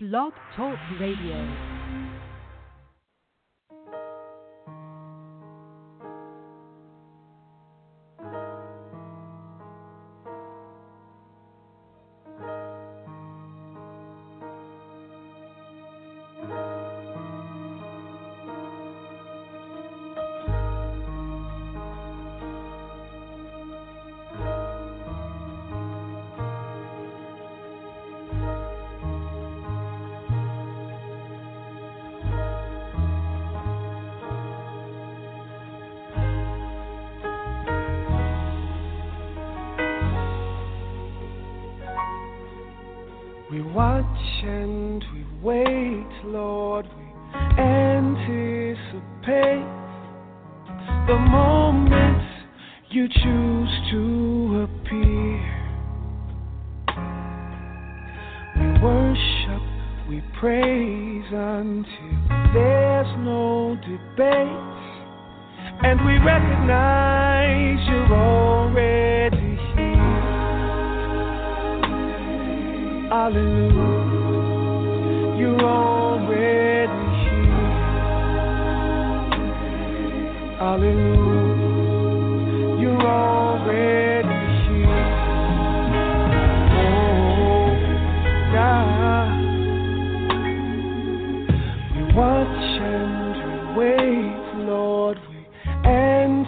Blog Talk Radio.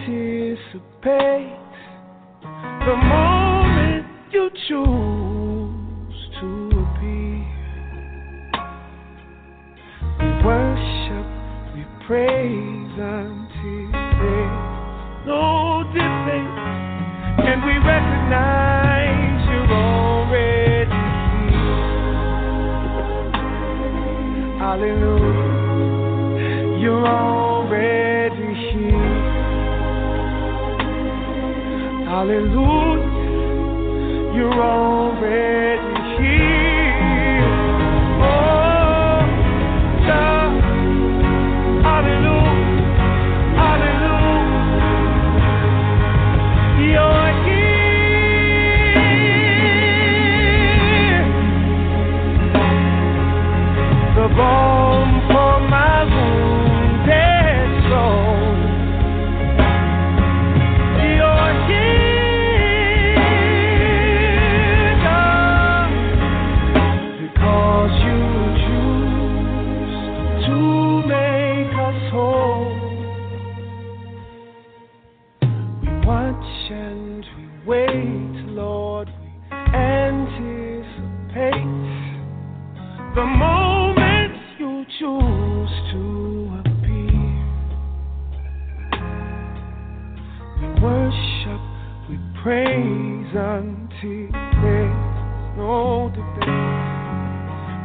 anticipate the moment you choose.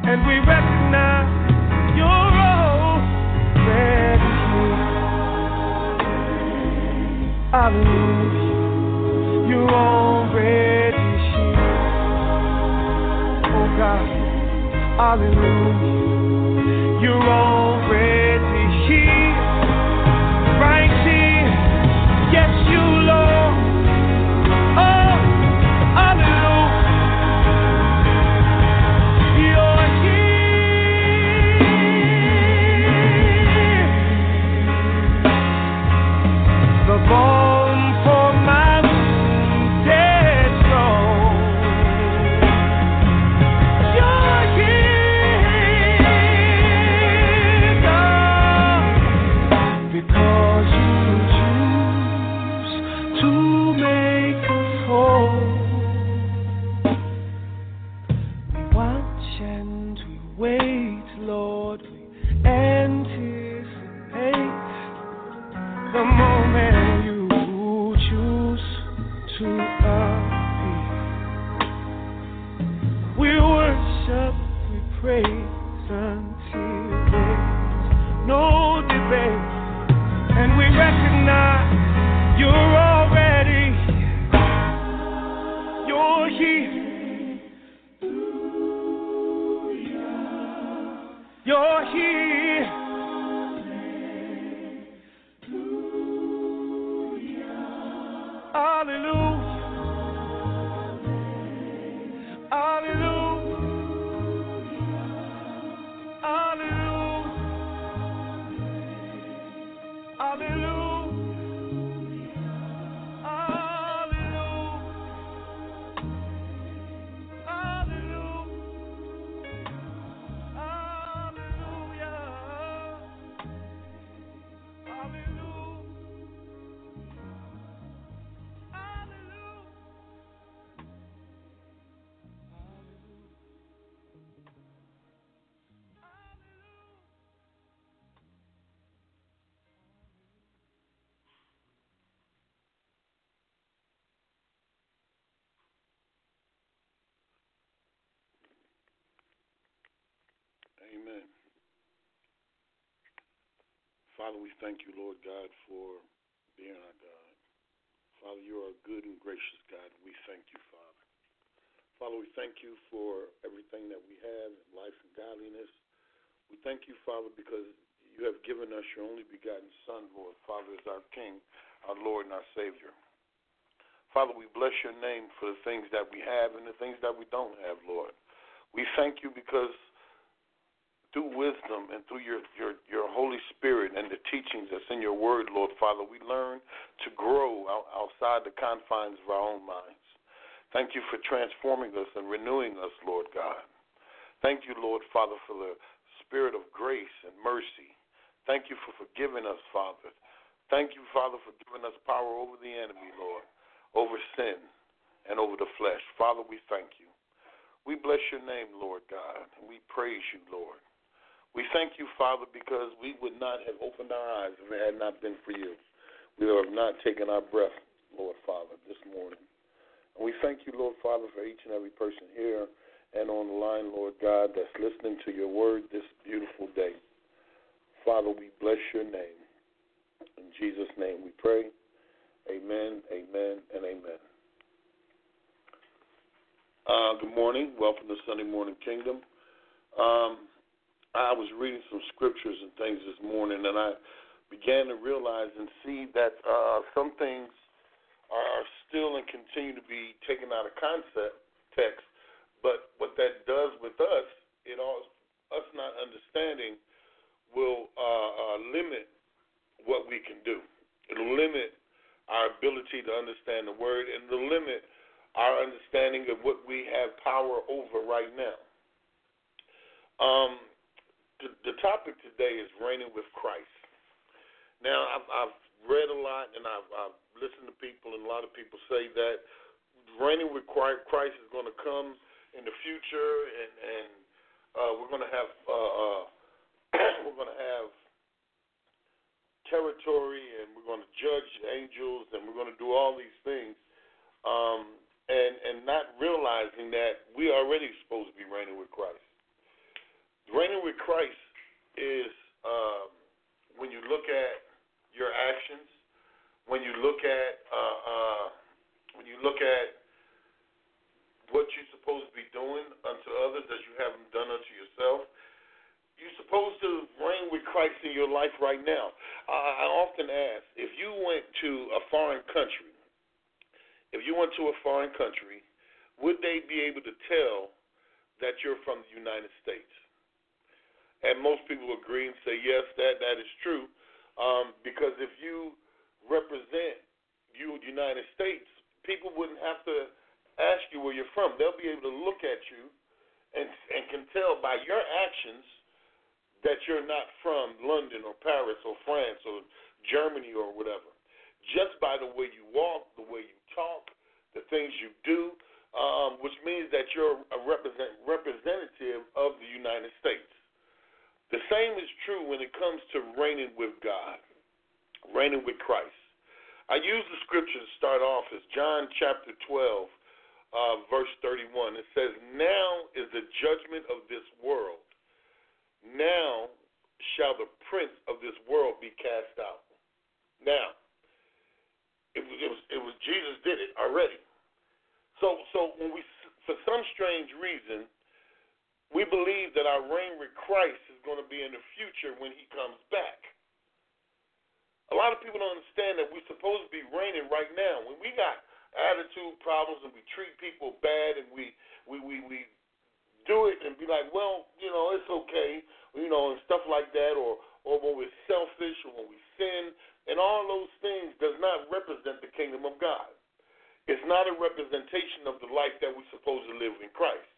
And we recognize your role. Hallelujah. You're already here. Oh God. Hallelujah. You're already Amen. Father, we thank you, Lord God, for being our God. Father, you are a good and gracious God. We thank you, Father. Father, we thank you for everything that we have in life and godliness. We thank you, Father, because you have given us your only begotten Son, Lord. Father is our King, our Lord, and our Savior. Father, we bless your name for the things that we have and the things that we don't have, Lord. We thank you because through wisdom and through your, your, your Holy Spirit and the teachings that's in your word, Lord Father, we learn to grow out, outside the confines of our own minds. Thank you for transforming us and renewing us, Lord God. Thank you, Lord Father, for the spirit of grace and mercy. Thank you for forgiving us, Father. Thank you, Father, for giving us power over the enemy, Lord, over sin and over the flesh. Father, we thank you. We bless your name, Lord God, and we praise you, Lord. We thank you, Father, because we would not have opened our eyes if it had not been for you. We would have not taken our breath, Lord Father, this morning. And we thank you, Lord Father, for each and every person here and on the line, Lord God, that's listening to your word this beautiful day. Father, we bless your name. In Jesus' name we pray. Amen, amen, and amen. Uh, good morning. Welcome to Sunday Morning Kingdom. Um, I was reading some scriptures and things this morning, and I began to realize and see that uh, some things are still and continue to be taken out of concept text. But what that does with us, it all us not understanding will uh, uh, limit what we can do. It'll limit our ability to understand the word, and it'll limit our understanding of what we have power over right now. Um, the, the topic today is reigning with Christ. Now, I've, I've read a lot and I've, I've listened to people, and a lot of people say that reigning with Christ is going to come in the future, and and uh, we're going to have uh, uh, we're going to have territory, and we're going to judge angels, and we're going to do all these things, um, and and not realizing that we are already supposed to be reigning with Christ. Reigning with Christ is um, when you look at your actions, when you look at uh, uh, when you look at what you're supposed to be doing unto others as you haven't done unto yourself. You're supposed to reign with Christ in your life right now. I, I often ask if you went to a foreign country, if you went to a foreign country, would they be able to tell that you're from the United States? And most people agree and say yes, that that is true, um, because if you represent you United States, people wouldn't have to ask you where you're from. They'll be able to look at you and and can tell by your actions that you're not from London or Paris or France or Germany or whatever. Just by the way you walk, the way you talk, the things you do, um, which means that you're a represent, representative of the United States. The same is true when it comes to reigning with God, reigning with Christ. I use the scripture to start off as John chapter 12, uh, verse 31. It says, Now is the judgment of this world. Now shall the prince of this world be cast out. Now, it was, it was, it was Jesus did it already. So, so when we, for some strange reason, we believe that our reign with Christ is going to be in the future when he comes back. A lot of people don't understand that we're supposed to be reigning right now. When we got attitude problems and we treat people bad and we we we, we do it and be like, well, you know, it's okay, you know, and stuff like that, or or when we're selfish or when we sin, and all those things does not represent the kingdom of God. It's not a representation of the life that we're supposed to live in Christ.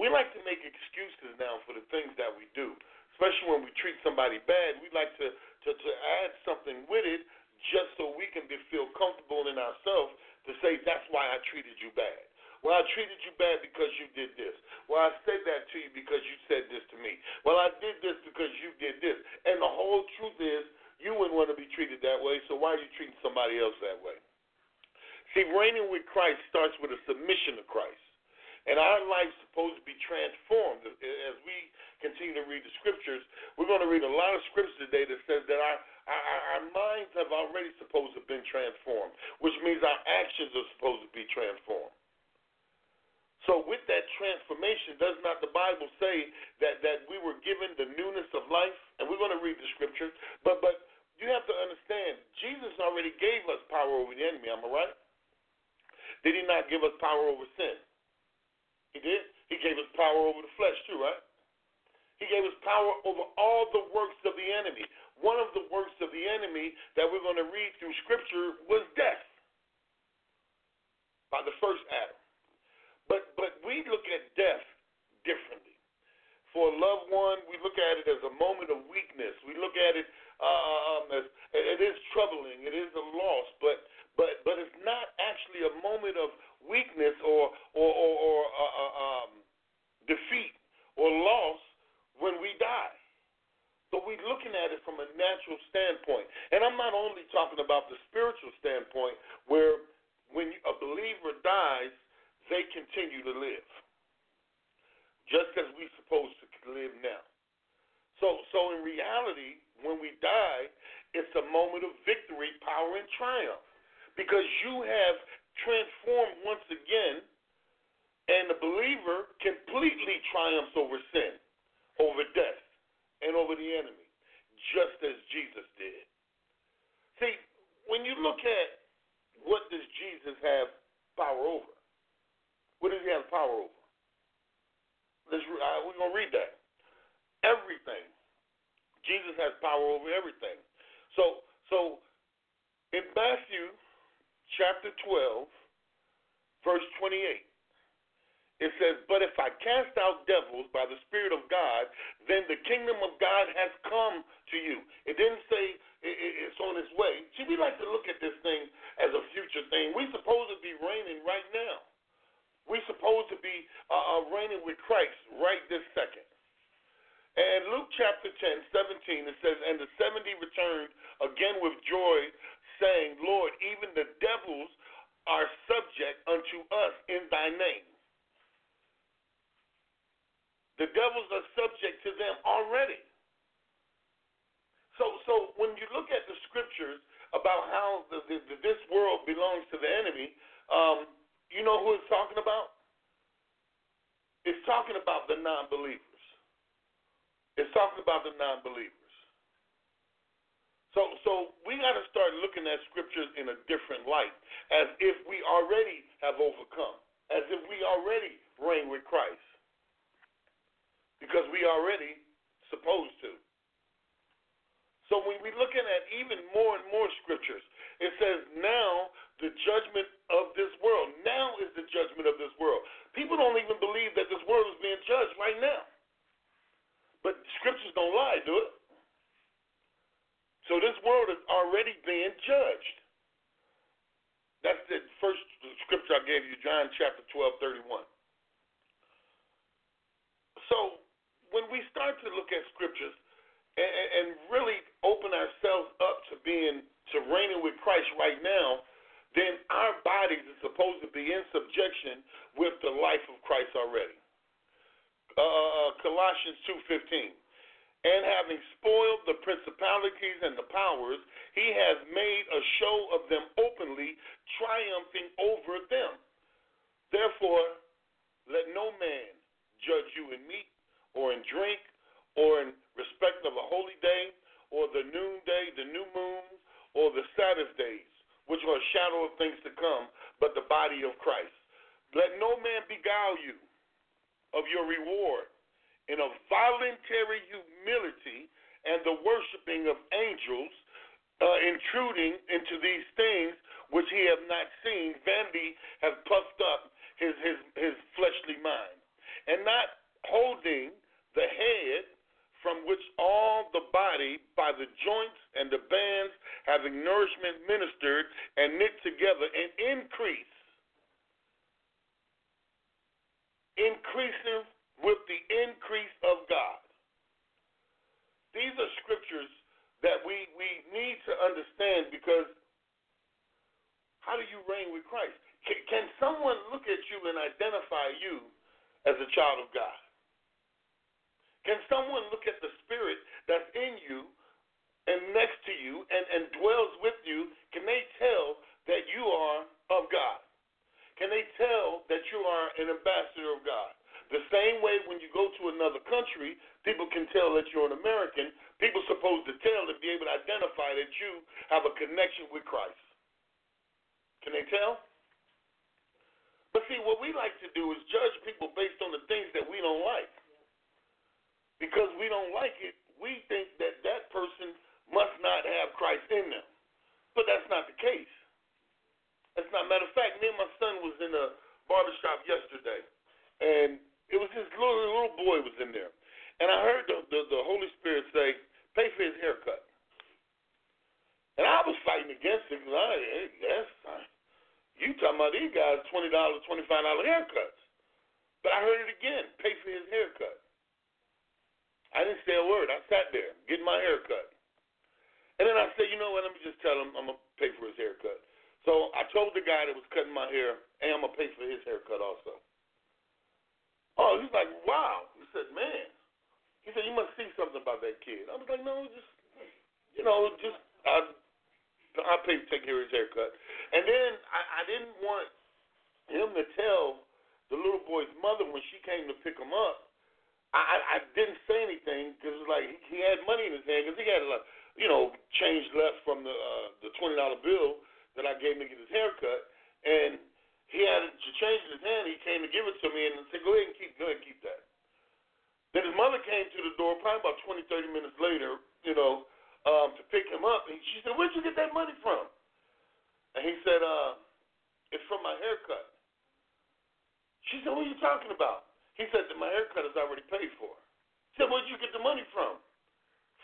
We like to make excuses now for the things that we do, especially when we treat somebody bad. We like to, to, to add something with it just so we can be, feel comfortable in ourselves to say, that's why I treated you bad. Well, I treated you bad because you did this. Well, I said that to you because you said this to me. Well, I did this because you did this. And the whole truth is, you wouldn't want to be treated that way, so why are you treating somebody else that way? See, reigning with Christ starts with a submission to Christ. And our life's supposed to be transformed as we continue to read the scriptures, we're going to read a lot of scriptures today that says that our, our, our minds have already supposed to have been transformed, which means our actions are supposed to be transformed. So with that transformation, does not the Bible say that, that we were given the newness of life? And we're going to read the scriptures, but but you have to understand, Jesus already gave us power over the enemy, am I right? Did he not give us power over sin? He did. He gave us power over the flesh too, right? He gave us power over all the works of the enemy. One of the works of the enemy that we're going to read through scripture was death by the first Adam. But but we look at death differently. For a loved one, we look at it as a moment of weakness. We look at it um, as it is troubling. It is a loss, but but but it's not actually a moment of weakness or or or, or uh, uh, um, defeat or loss when we die. So we're looking at it from a natural standpoint, and I'm not only talking about the spiritual standpoint, where when a believer dies, they continue to live, just as we're supposed to live now. So, so in reality, when we die, it's a moment of victory, power, and triumph, because you have transformed once again, and the believer completely triumphs over sin, over death, and over the enemy, just as Jesus did. See, when you look at what does Jesus have power over? What does he have power over? Let's, uh, we're going to read that. Everything. Jesus has power over everything. So, so in Matthew chapter 12, verse 28, it says, But if I cast out devils by the Spirit of God, then the kingdom of God has come to you. It didn't say it's on its way. See, we like to look at this thing as a future thing. We're supposed to be reigning right now. We're supposed to be uh, uh, reigning with Christ right this second. And Luke chapter 10, 17, it says, And the 70 returned again with joy, saying, Lord, even the devils are subject unto us in thy name. The devils are subject to them already. So, so when you look at the scriptures about how the, the, this world belongs to the enemy, um, you know who it's talking about? It's talking about the non believers. It's talking about the non believers. So, so we got to start looking at scriptures in a different light, as if we already have overcome, as if we already reign with Christ, because we already supposed to. So when we're looking at even more and more scriptures, it says now the judgment of this world. Now is the judgment of this world. People don't even believe that this world is being judged right now. But scriptures don't lie, do it? So this world is already being judged. That's the first scripture I gave you, John chapter 12, 31. So when we start to look at scriptures, and, and really open ourselves up to being to reigning with Christ right now, then our bodies are supposed to be in subjection with the life of Christ already. Uh, uh, Colossians two fifteen. And having spoiled the principalities and the powers, he has made a show of them openly, triumphing over them. Therefore, let no man judge you in meat or in drink or in respect of a holy day, or the noonday, the new moon, or the Sabbath days, which are a shadow of things to come, but the body of Christ. Let no man beguile you of your reward in a voluntary humility and the worshiping of angels, uh, intruding into these things which he have not seen. Vanity have puffed up his, his, his fleshly mind, and not holding the head from which all the body, by the joints and the bands, having nourishment ministered and knit together, and increase, increasing with the increase of God. These are scriptures that we, we need to understand because how do you reign with Christ? Can, can someone look at you and identify you as a child of God? Can someone look at the spirit that's in you and next to you and, and dwells with you? Can they tell that you are of God? Can they tell that you are an ambassador of God? The same way when you go to another country, people can tell that you're an American. People are supposed to tell to be able to identify that you have a connection with Christ. Can they tell? But see, what we like to do is judge people based on the things that we don't like. Because we don't like it, we think that that person must not have Christ in them. But that's not the case. That's not matter of fact. Me and my son was in a barbershop yesterday, and it was this little little boy was in there, and I heard the the, the Holy Spirit say, "Pay for his haircut." And I was fighting against it because I, hey, yes, I, you talking about these guys twenty dollars, twenty five dollar haircuts, but I heard it again, pay for his haircut. I didn't say a word. I sat there getting my haircut, and then I said, you know what? Let me just tell him I'm gonna pay for his haircut. So I told the guy that was cutting my hair, hey, I'm gonna pay for his haircut also. Oh, he's like, wow. He said, man. He said, you must see something about that kid. I was like, no, just, you know, just I, I pay to take care of his haircut. And then I, I didn't want him to tell the little boy's mother when she came to pick him up. I, I didn't say anything because like he had money in his hand because he had a lot, you know, change left from the uh, the twenty dollar bill that I gave him to get his hair cut, and he had to change his hand. He came to give it to me and said, "Go ahead and keep, go ahead and keep that." Then his mother came to the door probably about 20, 30 minutes later, you know, um, to pick him up. And she said, "Where'd you get that money from?" And he said, uh, "It's from my haircut." She said, "What are you talking about?" He said that my haircut is already paid for. She said, "Where'd you get the money from?"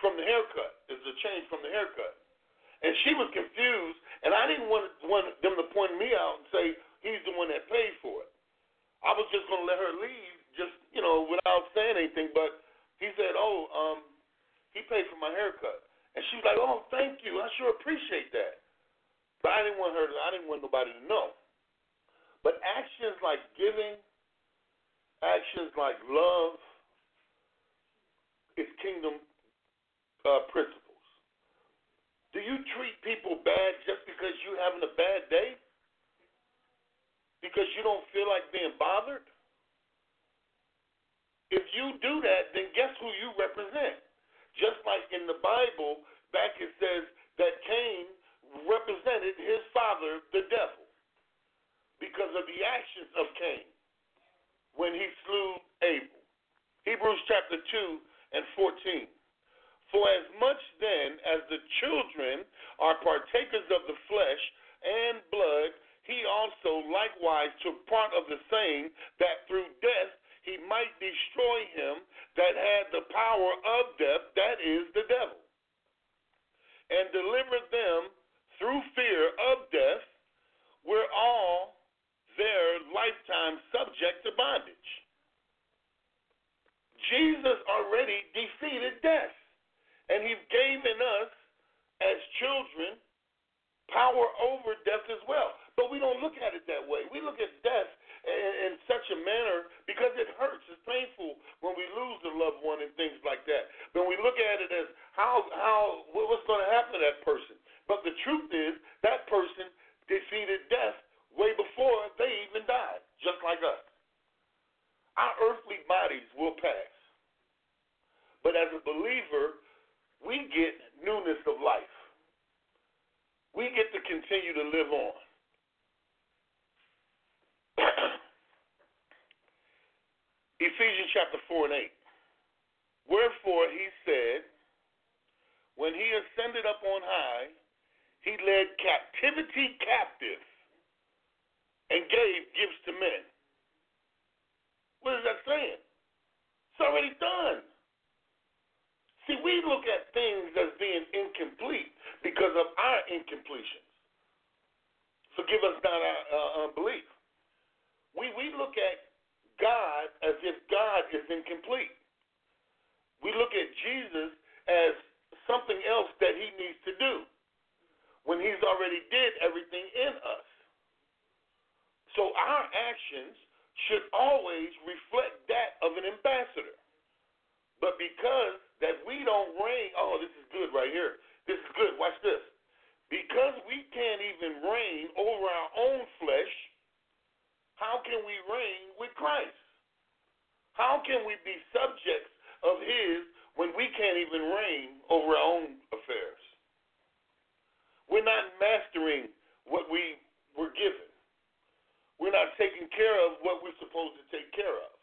From the haircut. It's a change from the haircut. And she was confused, and I didn't want, want them to point me out and say he's the one that paid for it. I was just going to let her leave, just you know, without saying anything. But he said, "Oh, um, he paid for my haircut," and she was like, "Oh, thank you. I sure appreciate that." But I didn't want her. To, I didn't want nobody to know. But actions like giving, actions like love, is kingdom uh, principle. Do you treat people bad just because you're having a bad day? Because you don't feel like being bothered? If you do that, then guess who you represent? Just like in the Bible, back it says that Cain represented his father, the devil, because of the actions of Cain when he slew Abel. Hebrews chapter 2 and 14. For as much then as the children are partakers of the flesh and blood, he also likewise took part of the same, that through death he might destroy him that had the power of death, that is, the devil, and deliver them through fear of death, were all their lifetime subject to bondage. Jesus already defeated death. And He's given us, as children, power over death as well. But we don't look at it that way. We look at death in, in such a manner because it hurts. It's painful when we lose a loved one and things like that. But we look at it as how how what's going to happen to that person. But the truth is that person defeated death way before they even died, just like us. Our earthly bodies will pass. But as a believer, we get newness of life. We get to continue to live on. Ephesians chapter 4 and 8. Wherefore he said, When he ascended up on high, he led captivity captive and gave gifts to men. What is that saying? It's already done. See, we look at things as being incomplete because of our incompletions. Forgive us not our uh, unbelief. We, we look at God as if God is incomplete. We look at Jesus as something else that he needs to do when he's already did everything in us. So our actions should always reflect that of an ambassador. But because that we don't reign, oh, this is good right here. This is good. Watch this. Because we can't even reign over our own flesh, how can we reign with Christ? How can we be subjects of His when we can't even reign over our own affairs? We're not mastering what we were given. We're not taking care of what we're supposed to take care of.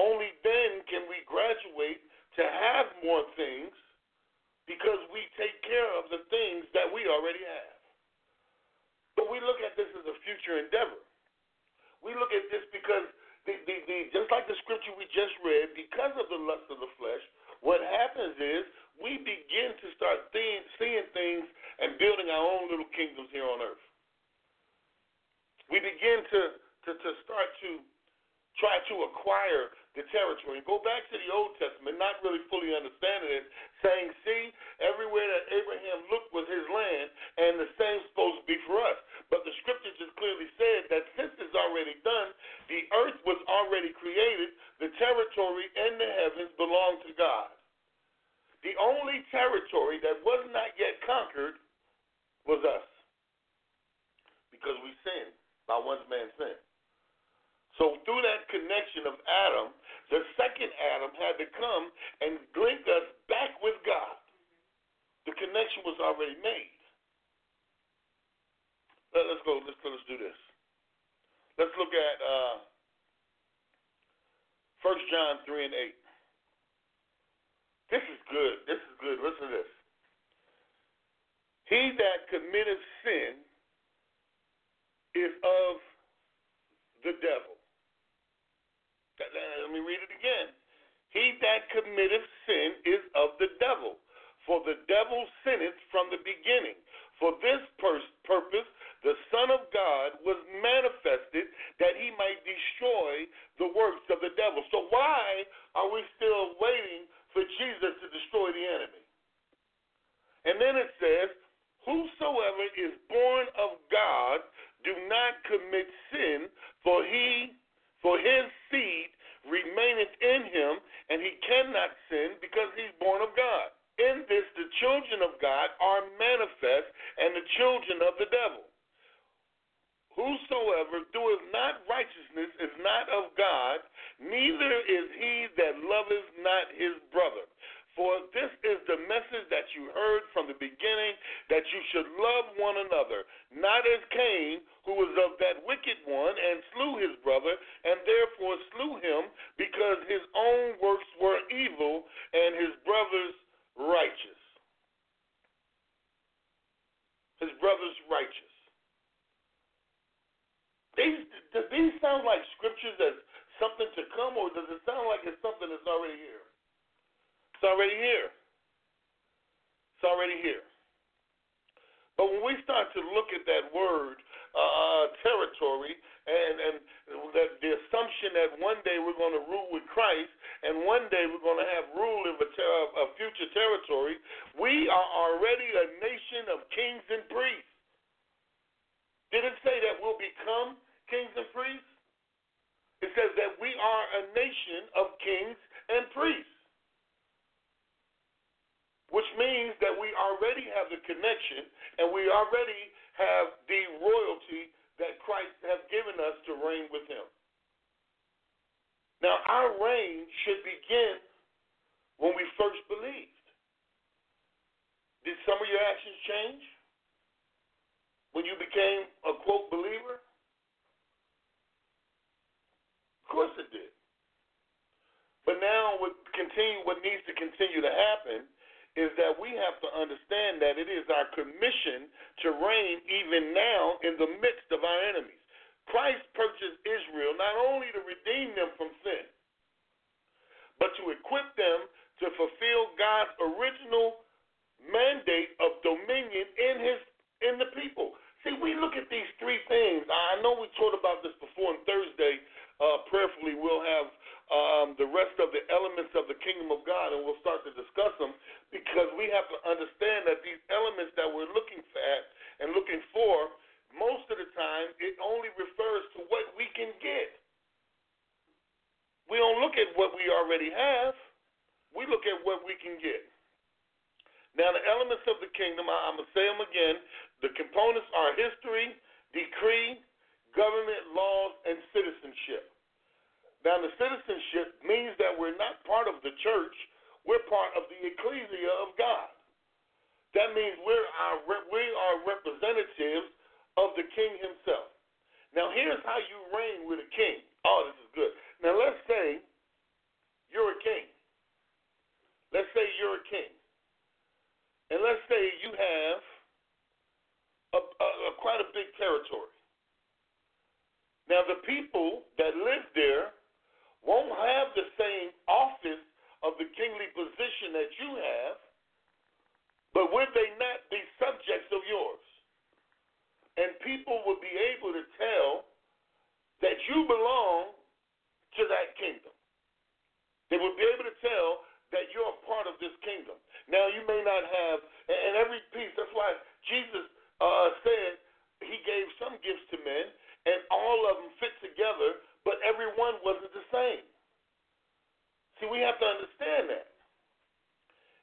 Only then can we graduate to have more things because we take care of the things that we already have. But we look at this as a future endeavor. We look at this because the, the, the, just like the scripture we just read, because of the lust of the flesh, what happens is we begin to start seeing, seeing things and building our own little kingdoms here on earth. We begin to, to, to start to try to acquire the territory. Go back to the Old Testament, not really fully understanding it, saying, see, everywhere that Abraham looked was his land, and the same supposed to be for us. But the scripture just clearly said that since it's already done, the earth was already created, the territory and the heavens belong to God. The only territory that was not yet conquered was us. Because we sinned by one man's sin. So through that connection of Adam, the second Adam had to come and link us back with God. The connection was already made. Let's go. Let's. Let's do this. Let's look at uh, 1 John 3 and 8. This is good. This is good. Listen to this. He that committeth sin is of the devil. Let me read it again. He that committeth sin is of the devil, for the devil sinneth from the beginning. For this pur- purpose the Son of God was manifested that he might destroy the works of the devil. So why are we still waiting for Jesus to destroy the enemy? And then it says, Whosoever is born of God do not commit sin, for he for his seed remaineth in him, and he cannot sin because he's born of God. In this, the children of God are manifest, and the children of the devil. Whosoever doeth not righteousness is not of God, neither is he that loveth not his brother. For this is the message that you heard from the beginning, that you should love one another, not as Cain, who was of that wicked one, and slew his brother, and therefore slew him, because his own works were evil, and his brother's righteous. His brother's righteous. These, does these sound like scriptures as something to come, or does it sound like it's something that's already here? It's already here. It's already here. But when we start to look at that word, uh, territory, and, and that the assumption that one day we're going to rule with Christ, and one day we're going to have rule of a, ter- a future territory, we are already a nation of kings and priests. Did it say that we'll become kings and priests? It says that we are a nation of kings and priests which means that we already have the connection and we already have the royalty that Christ has given us to reign with him. Now, our reign should begin when we first believed. Did some of your actions change when you became a quote believer? Of course it did. But now what continue what needs to continue to happen is that we have to understand that it is our commission to reign even now in the midst of our enemies. Christ purchased Israel not only to redeem them from sin, but to equip them to fulfill God's original mandate of dominion in his in the people. See, we look at these three things. I know we talked about this before on Thursday. Uh, prayerfully, we'll have um, the rest of the elements of the kingdom of God, and we'll start to discuss them because we have to understand that these elements that we're looking at and looking for, most of the time, it only refers to what we can get. We don't look at what we already have. we look at what we can get. Now, the elements of the kingdom, I'm going to say them again. The components are history, decree, government, laws, and citizenship. Now, the citizenship means that we're not part of the church, we're part of the ecclesia of God. That means we're our, we are representatives of the king himself. Now, here's how you reign with a king. Oh, this is good. Now, let's say you're a king. Let's say you're a king. And let's say you have a, a, a quite a big territory. Now, the people that live there won't have the same office of the kingly position that you have, but would they not be subjects of yours? And people would be able to tell that you belong to that kingdom. They would be able to tell that you're a part of this kingdom. Now, you may not have, and every piece, that's why Jesus uh, said he gave some gifts to men, and all of them fit together, but every one wasn't the same. See, we have to understand that.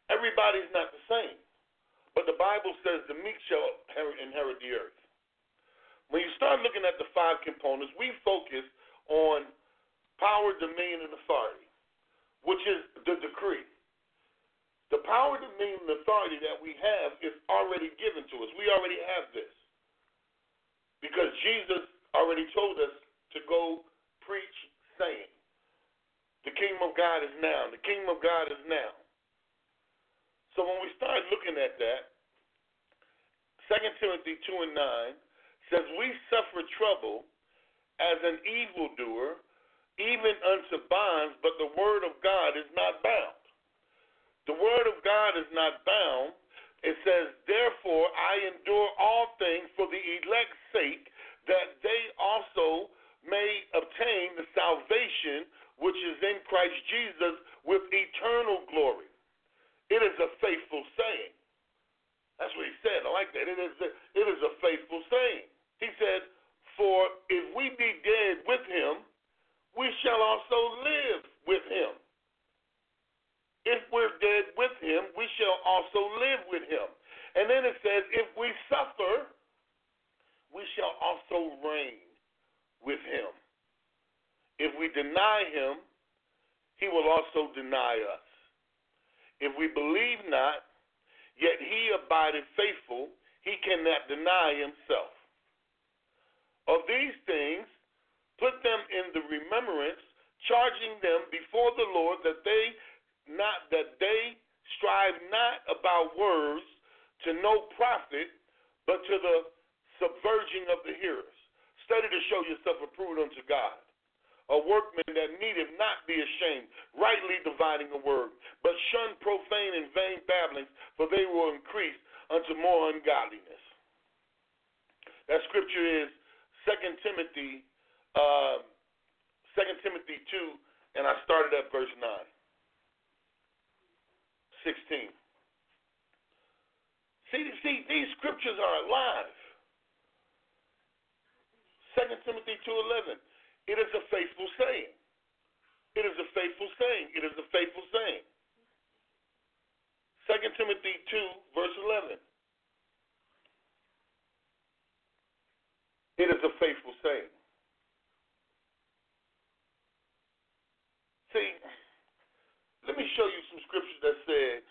Everybody's not the same. But the Bible says the meek shall inherit the earth. When you start looking at the five components, we focus on power, dominion, and authority, which is the decree. The power, dominion, and authority that we have is already given to us. We already have this. Because Jesus already told us to go preach, saying, The kingdom of God is now. The kingdom of God is now. So when we start looking at that, 2 Timothy 2 and 9 says, We suffer trouble as an evildoer, even unto bonds, but the word of God is not bound. The word of God is not bound. It says, Therefore I endure all things for the elect's sake, that they also may obtain the salvation which is in Christ Jesus with eternal glory. It is a faithful saying. That's what he said. I like that. It is a, it is a faithful saying. He said, For if we be dead with him, we shall also live with him if we're dead with him, we shall also live with him. And then it says, if we suffer, we shall also reign with him. If we deny him, he will also deny us. If we believe not, yet he abideth faithful, he cannot deny himself. Of these things, put them in the remembrance, charging them before the Lord that they not that they strive not about words to no profit, but to the subverging of the hearers. Study to show yourself approved unto God. A workman that needeth not be ashamed, rightly dividing the word, but shun profane and vain babblings, for they will increase unto more ungodliness. That scripture is 2 Timothy, uh, 2 Timothy 2, and I started at verse 9. 16. See, see, these scriptures are alive. 2 Timothy 2.11. It is a faithful saying. It is a faithful saying. It is a faithful saying. 2 Timothy 2, verse 11. It is a faithful saying. See, let me show you some scriptures that said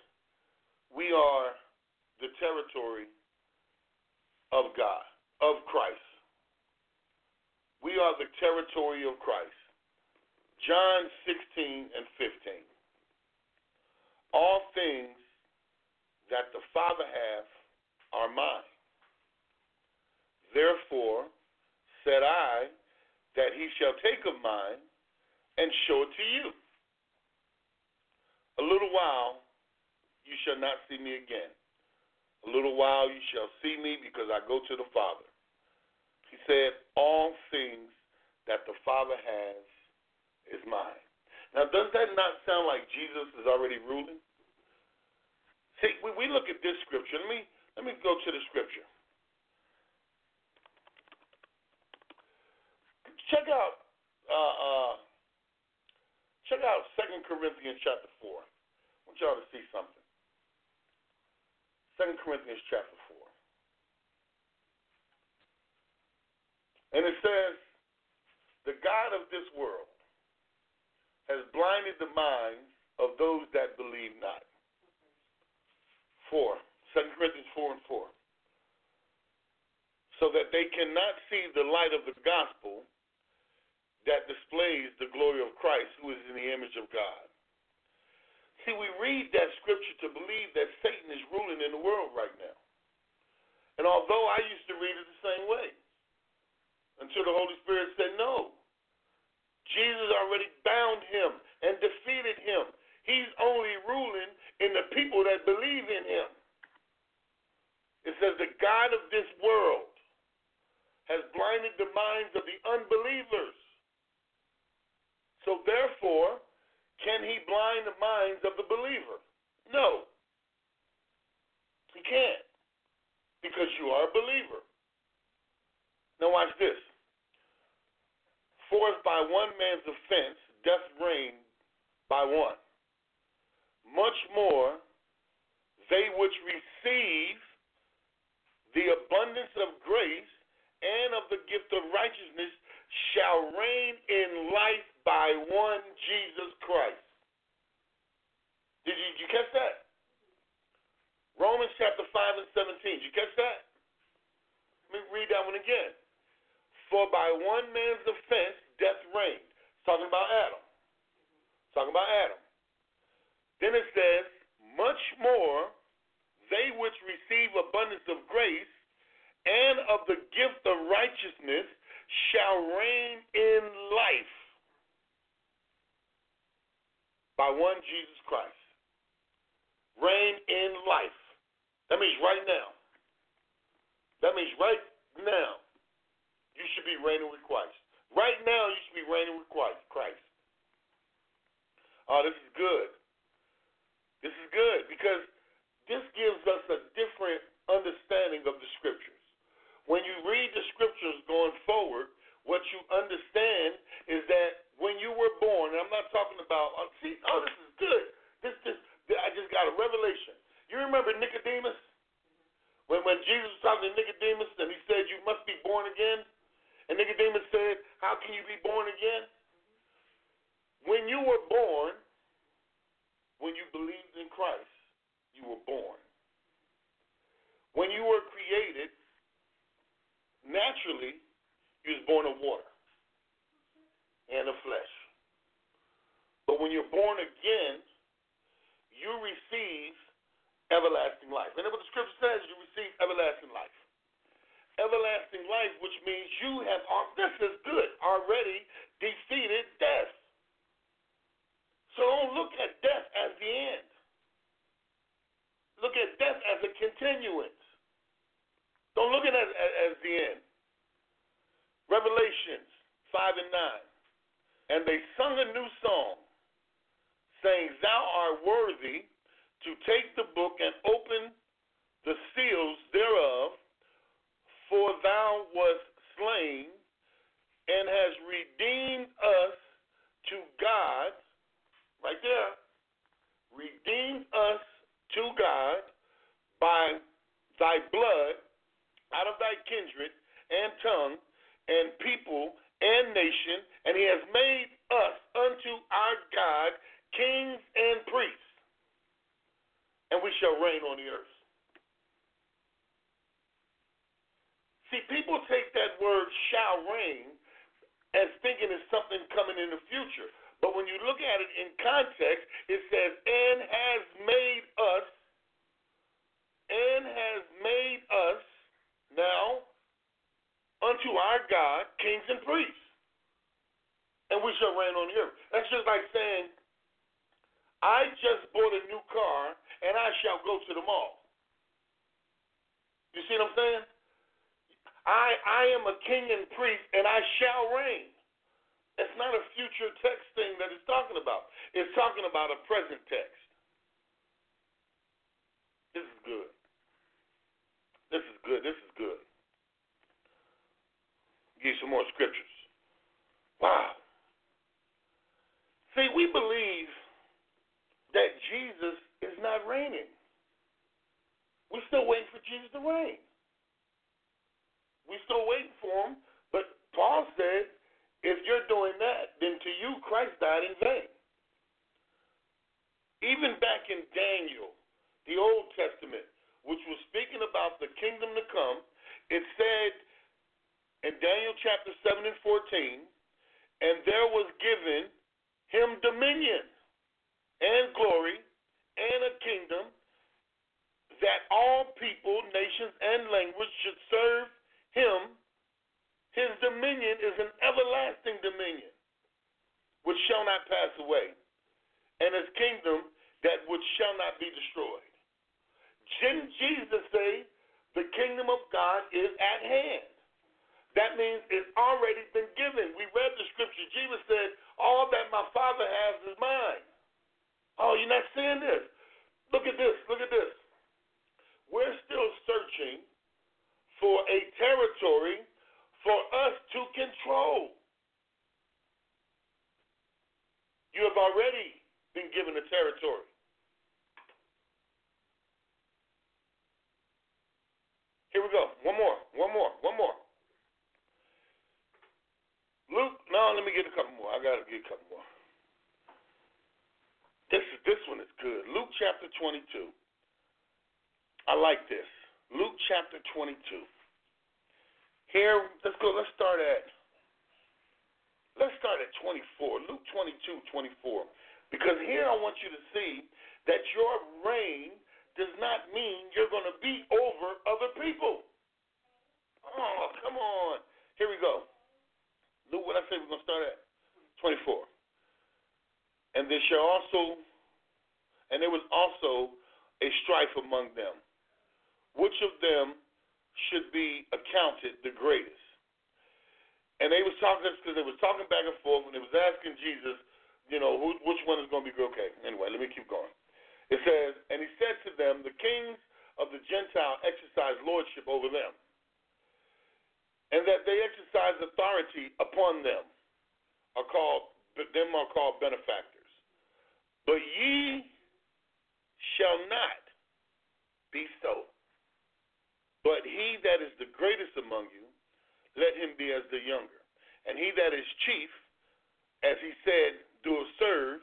we are the territory of God, of Christ. We are the territory of Christ. John 16 and 15. All things that the Father hath are mine. Therefore said I that he shall take of mine and show it to you. A little while you shall not see me again. A little while you shall see me because I go to the Father. He said, All things that the Father has is mine. Now, does that not sound like Jesus is already ruling? See, we, we look at this scripture. Let me let me go to the scripture. Check out uh, uh, check out Second Corinthians chapter four. I want y'all to see something. Second Corinthians chapter four. And it says, The God of this world has blinded the minds of those that believe not. Four. Second Corinthians four and four. So that they cannot see the light of the gospel that displays the glory of Christ, who is in the image of God. See, we read that scripture to believe that Satan is ruling in the world right now. And although I used to read it the same way, until the Holy Spirit said, no, Jesus already bound him and defeated him. He's only ruling in the people that believe in him. It says, the God of this world has blinded the minds of the unbelievers. So therefore, can he blind the minds of the believer? No. He can't. Because you are a believer. Now watch this. For if by one man's offense death reigned by one, much more they which receive the abundance of grace and of the gift of righteousness shall reign in life by one Jesus Christ. Did you, did you catch that? Romans chapter 5 and 17. Did you catch that? Let me read that one again. For by one man's offense death reigned. It's talking about Adam. It's talking about Adam. Then it says, much more they which receive abundance of grace and of the gift of righteousness shall reign in life by one Jesus Christ. Reign in life. That means right now. That means right now you should be reigning with Christ. Right now you should be reigning with Christ. Oh, this is good. This is good because this gives us a different understanding of the scriptures. When you read the scriptures going forward, what you understand is that when you were born, and I'm not talking about, uh, see, oh, this is good. This, this, I just got a revelation. You remember Nicodemus? When, when Jesus was talking to Nicodemus and he said, You must be born again? And Nicodemus said, How can you be born again? When you were born, when you believed in Christ, you were born. When you were created, naturally, you was born of water and of flesh. But when you're born again, you receive everlasting life. And what the scripture says, you receive everlasting life. Everlasting life, which means you have, this is good, already defeated death. So don't look at death as the end. Look at death as a continuance. Don't look at it as, as the end. Revelations 5 and 9. And they sung a new song, saying, Thou art worthy to take the book and open the seals thereof, for thou wast slain and has redeemed us to God right there, redeemed us to God by thy blood out of thy kindred and tongue and people and nation, and he has made us unto our God kings and priests, and we shall reign on the earth. See, people take that word shall reign as thinking it's something coming in the future. But when you look at it in context, it says, and has made us, and has made us now unto our God kings and priests. And we shall reign on the earth. That's just like saying, I just bought a new car and I shall go to the mall. You see what I'm saying? I I am a king and priest and I shall reign. It's not a future text thing that it's talking about. It's talking about a present text. This is good. This is good. This is good. Give you some more scriptures. Wow. See, we believe that Jesus is not reigning. We're still waiting for Jesus to reign. We're still waiting for him. But Paul said, if you're doing that, then to you Christ died in vain. Even back in Daniel, the Old Testament, which was speaking about the kingdom to come, it said in Daniel chapter 7 and 14, and there was given him dominion and glory and a kingdom that all people, nations, and languages should serve him. His dominion is an everlasting dominion which shall not pass away, and his kingdom that which shall not be destroyed. Didn't Jesus say the kingdom of God is at hand? That means it's already been given. We read the scripture. Jesus said, All that my Father has is mine. Oh, you're not seeing this? Look at this. Look at this. We're still searching for a territory for us to control. You have already been given a territory. Here we go. One more. One more. One more. Luke, no, let me get a couple more. I gotta get a couple more. This this one is good. Luke chapter 22. I like this. Luke chapter 22. Here, let's go. Let's start at. Let's start at 24. Luke 22, 24. Because here I want you to see that your reign does not mean you're going to be over other people. Oh, come on. Here we go. Luke, what I say we're going to start at? 24. And there shall also, and there was also a strife among them. Which of them should be accounted the greatest? And they was talking because they was talking back and forth, and they was asking Jesus, you know, who, which one is going to be? Okay, anyway, let me keep going. It says, and he said to them, the kings of the Gentile exercise lordship over them, and that they exercise authority upon them are called them are called benefactors. But ye shall not be so. But he that is the greatest among you, let him be as the younger. And he that is chief, as he said, do serve.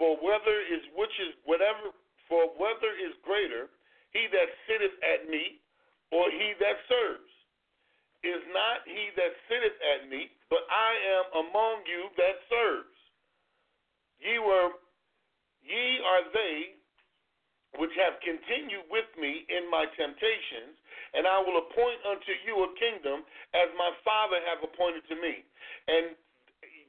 For whether is which is whatever for whether is greater, he that sitteth at meat, or he that serves. Is not he that sitteth at meat, but I am among you that serves. Ye were ye are they which have continued with me in my temptations, and I will appoint unto you a kingdom as my Father hath appointed to me. And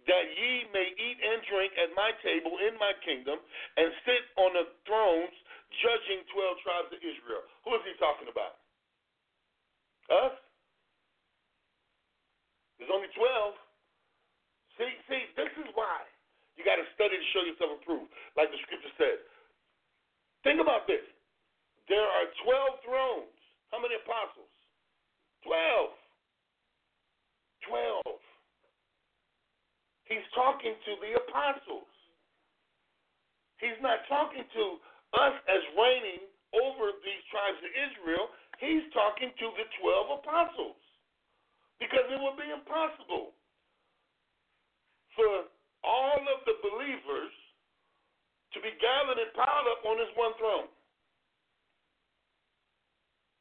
that ye may eat and drink at my table in my kingdom, and sit on the thrones judging 12 tribes of Israel. Who is he talking about? Us? There's only 12. See, see, this is why you got to study to show yourself approved, like the scripture says. Think about this. There are 12 thrones. How many apostles? 12. 12. He's talking to the apostles. He's not talking to us as reigning over these tribes of Israel. He's talking to the 12 apostles. Because it would be impossible for all of the believers to be gathered and piled up on this one throne.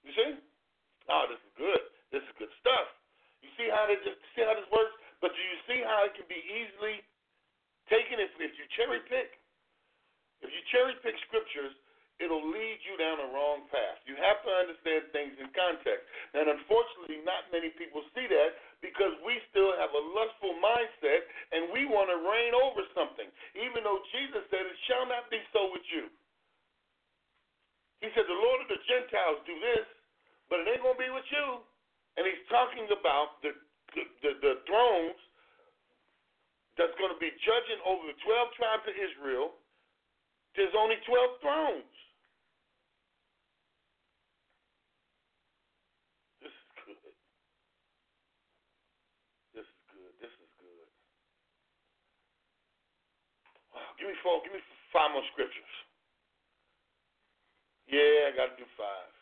You see? Oh, this is good. This is good stuff. You see how this see how this works? But do you see how it can be easily taken if, if you cherry pick? If you cherry pick scriptures, it'll lead you down the wrong path. You have to understand things in context. And unfortunately, not many people see that because we still have a lustful mindset and we want to reign over something, though Jesus said, It shall not be so with you. He said, The Lord of the Gentiles do this, but it ain't going to be with you. And he's talking about the, the, the, the thrones that's going to be judging over the 12 tribes of Israel. There's only 12 thrones. This is good. This is good. This is good. Wow. Give me four. Give me five more scriptures. Yeah, I got to do five.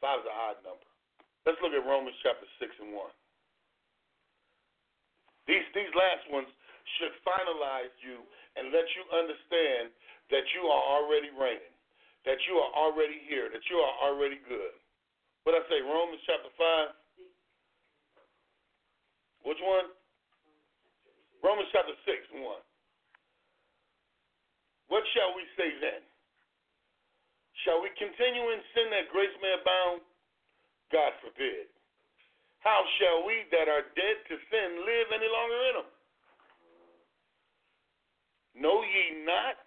Five is an odd number. Let's look at Romans chapter 6 and 1. These, these last ones should finalize you and let you understand that you are already reigning, that you are already here, that you are already good. What I say, Romans chapter 5? Which one? Romans chapter 6 and 1. What shall we say then? Shall we continue in sin that grace may abound? God forbid. How shall we that are dead to sin live any longer in them? Know ye not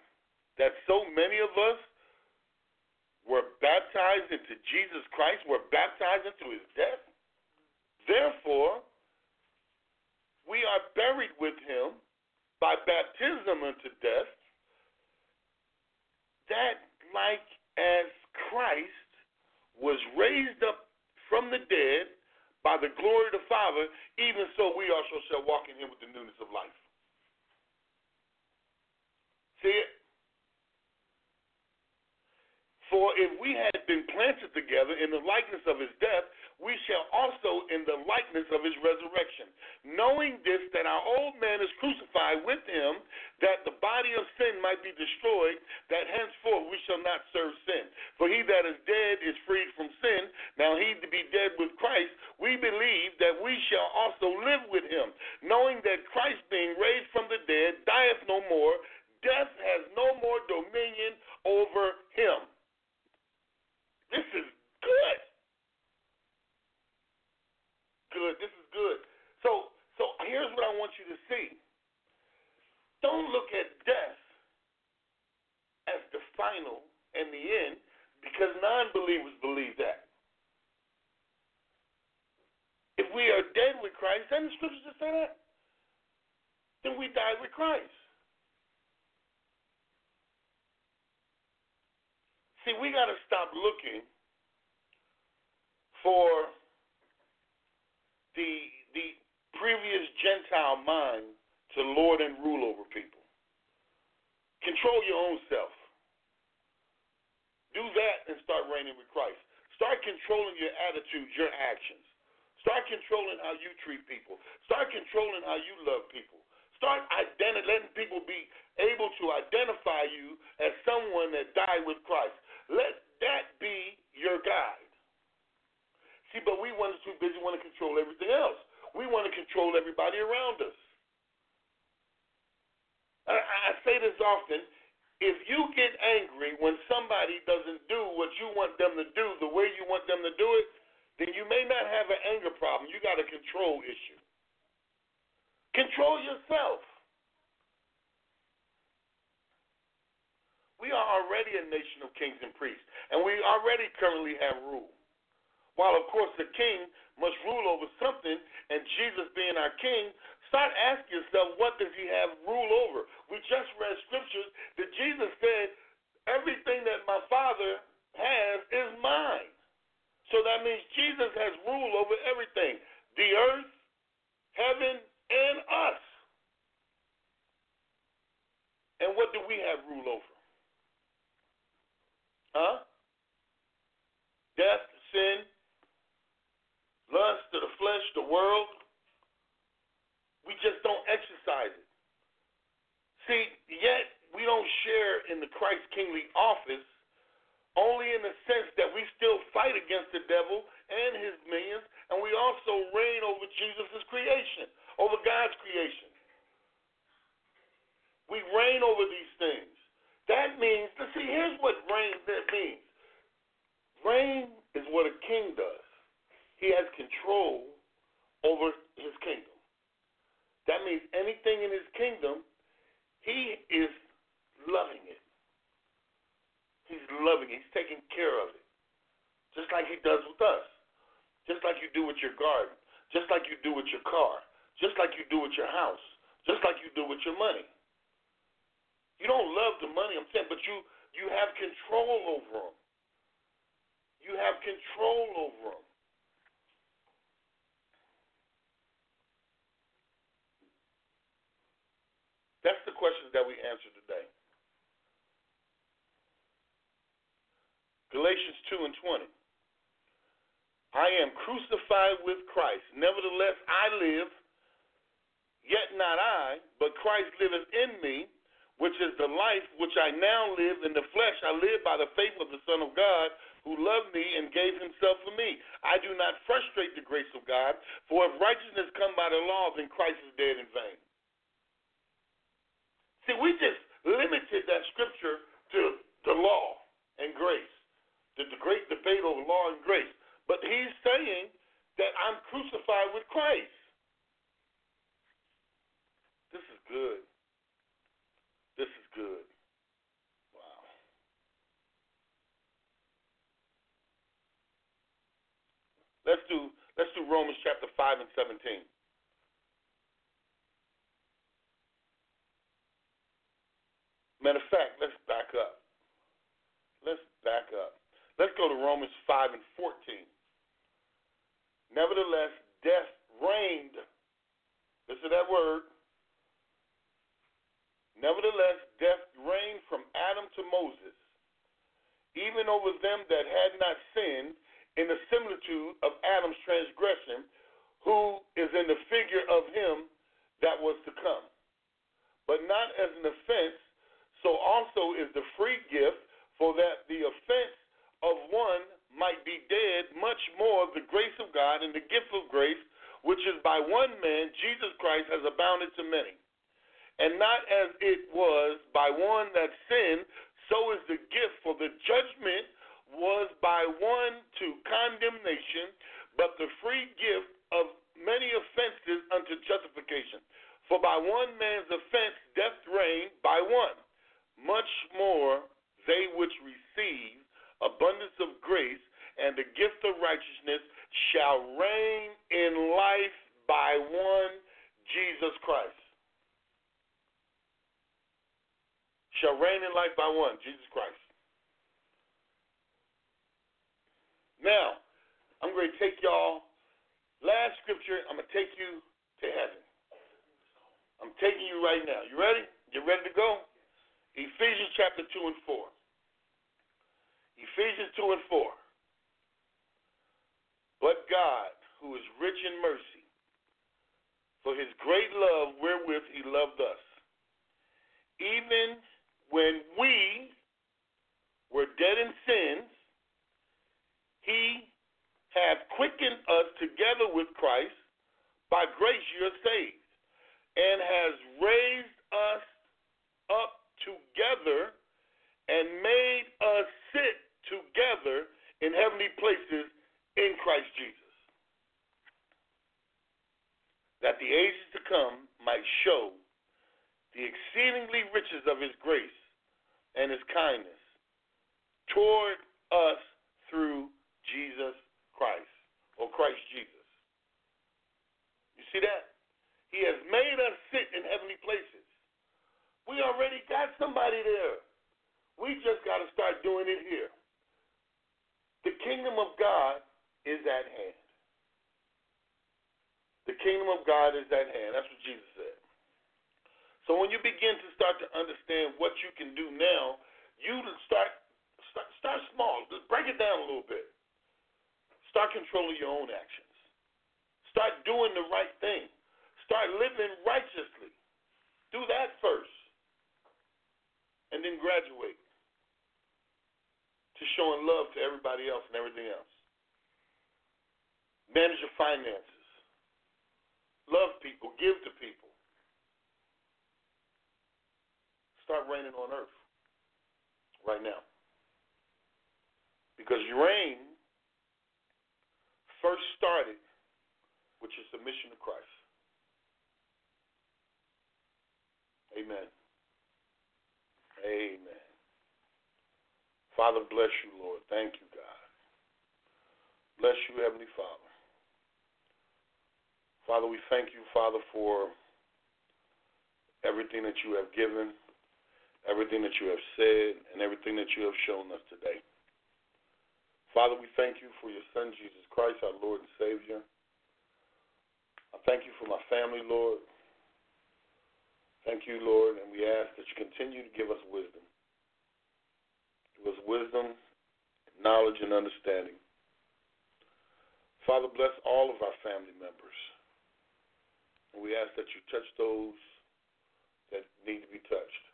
that so many of us were baptized into Jesus Christ, were baptized into his death? Therefore, we are buried with him by baptism unto death, that like as Christ was raised up from the dead by the glory of the Father, even so we also shall walk in him with the newness of life. See it? For if we had been planted together in the likeness of his death, we shall also in the likeness of his resurrection. Knowing this, that our old man is crucified with him, that the body of sin might be destroyed, that henceforth we shall not serve sin. For he that is dead is freed from sin. Now he to be dead with Christ, we believe that we shall also live with him, knowing that Christ being raised from the dead dieth no more Death has no more dominion over him. This is good. Good. This is good. So, so here's what I want you to see. Don't look at death as the final and the end, because non-believers believe that. If we are dead with Christ, then the scriptures just say that. Then we died with Christ. See, we got to stop looking for the the previous Gentile mind to lord and rule over people. Control your own self. Do that and start reigning with Christ. Start controlling your attitudes, your actions. Start controlling how you treat people. Start controlling how you love people. Start identi- letting people be able to identify you as someone that died with Christ. Let that be your guide. See, but we want to too busy want to control everything else. We want to control everybody around us. I, I say this often. If you get angry when somebody doesn't do what you want them to do the way you want them to do it, then you may not have an anger problem. You got a control issue. Control yourself. We are already a nation of kings and priests, and we already currently have rule. While, of course, the king must rule over something, and Jesus being our king, start asking yourself, what does he have rule over? We just read scriptures that Jesus said, everything that my Father has is mine. So that means Jesus has rule over everything the earth, heaven, and us. And what do we have rule over? Huh? Death, sin, lust of the flesh, the world. We just don't exercise it. See, yet we don't share in the Christ kingly office only in the sense that we still fight against the devil and his minions, and we also reign over Jesus' creation, over God's creation. We reign over these things. That means, let's see, here's what reign that means. Reign is what a king does. He has control over his kingdom. That means anything in his kingdom, he is loving it. He's loving it. He's taking care of it. Just like he does with us. Just like you do with your garden. Just like you do with your car. Just like you do with your house. Just like you do with your money. You don't love the money, I'm saying, but you you have control over them. You have control over them. That's the questions that we answer today. Galatians 2 and 20. I am crucified with Christ. Nevertheless, I live, yet not I, but Christ liveth in me, which is the life which I now live in the flesh. I live by the faith of the Son of God who loved me and gave himself for me. I do not frustrate the grace of God, for if righteousness come by the law, then Christ is dead in vain. See, we just limited that scripture to the law and grace, the, the great debate over law and grace. But he's saying that I'm crucified with Christ. This is good. Good. Wow. Let's do let's do Romans chapter 5 and 17. Matter of fact, let's back up. Let's back up. Let's go to Romans 5 and 14. Nevertheless, death reigned. Listen to that word. Nevertheless, death reigned from Adam to Moses, even over them that had not sinned, in the similitude of Adam's transgression, who is in the figure of him that was to come. But not as an offense, so also is the free gift, for that the offense of one might be dead, much more the grace of God and the gift of grace, which is by one man, Jesus Christ, has abounded to many. And not as it was by one that sinned, so is the gift, for the judgment was by one to condemnation, but the free gift of many offenses unto justification. For by one man's offense death reigned by one. Much more they which receive abundance of grace, and the gift of righteousness shall reign in life by one Jesus Christ. Shall reign in life by one Jesus Christ. Now, I'm going to take y'all. Last scripture, I'm going to take you to heaven. I'm taking you right now. You ready? You ready to go? Ephesians chapter 2 and 4. Ephesians 2 and 4. But God, who is rich in mercy, for his great love wherewith he loved us, even when we were dead in sins, he hath quickened us together with Christ. By grace you are saved, and has raised us up together and made us sit together in heavenly places in Christ Jesus. That the ages to come might show the exceedingly riches of his grace and his kindness toward us through Jesus Christ, or Christ Jesus. You see that? He has made us sit in heavenly places. We already got somebody there. We just got to start doing it here. The kingdom of God is at hand. The kingdom of God is at hand. That's what Jesus said. So when you begin to start to understand what you can do now, you start start, start small. Just break it down a little bit. Start controlling your own actions. Start doing the right thing. Start living righteously. Do that first. And then graduate to showing love to everybody else and everything else. Manage your finances. Love people. Give to people. Start reigning on earth right now. Because your reign first started with your submission to Christ. Amen. Amen. Father, bless you, Lord. Thank you, God. Bless you, Heavenly Father. Father, we thank you, Father, for everything that you have given, everything that you have said, and everything that you have shown us today. Father, we thank you for your Son, Jesus Christ, our Lord and Savior. I thank you for my family, Lord. Thank you, Lord, and we ask that you continue to give us wisdom. Give us wisdom, knowledge, and understanding. Father, bless all of our family members. We ask that you touch those that need to be touched.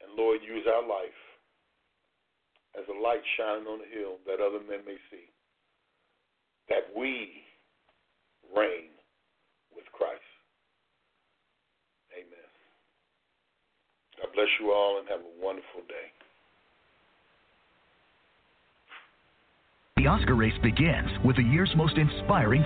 And Lord, use our life as a light shining on the hill that other men may see. That we reign with Christ. Amen. God bless you all and have a wonderful day. The Oscar race begins with the year's most inspiring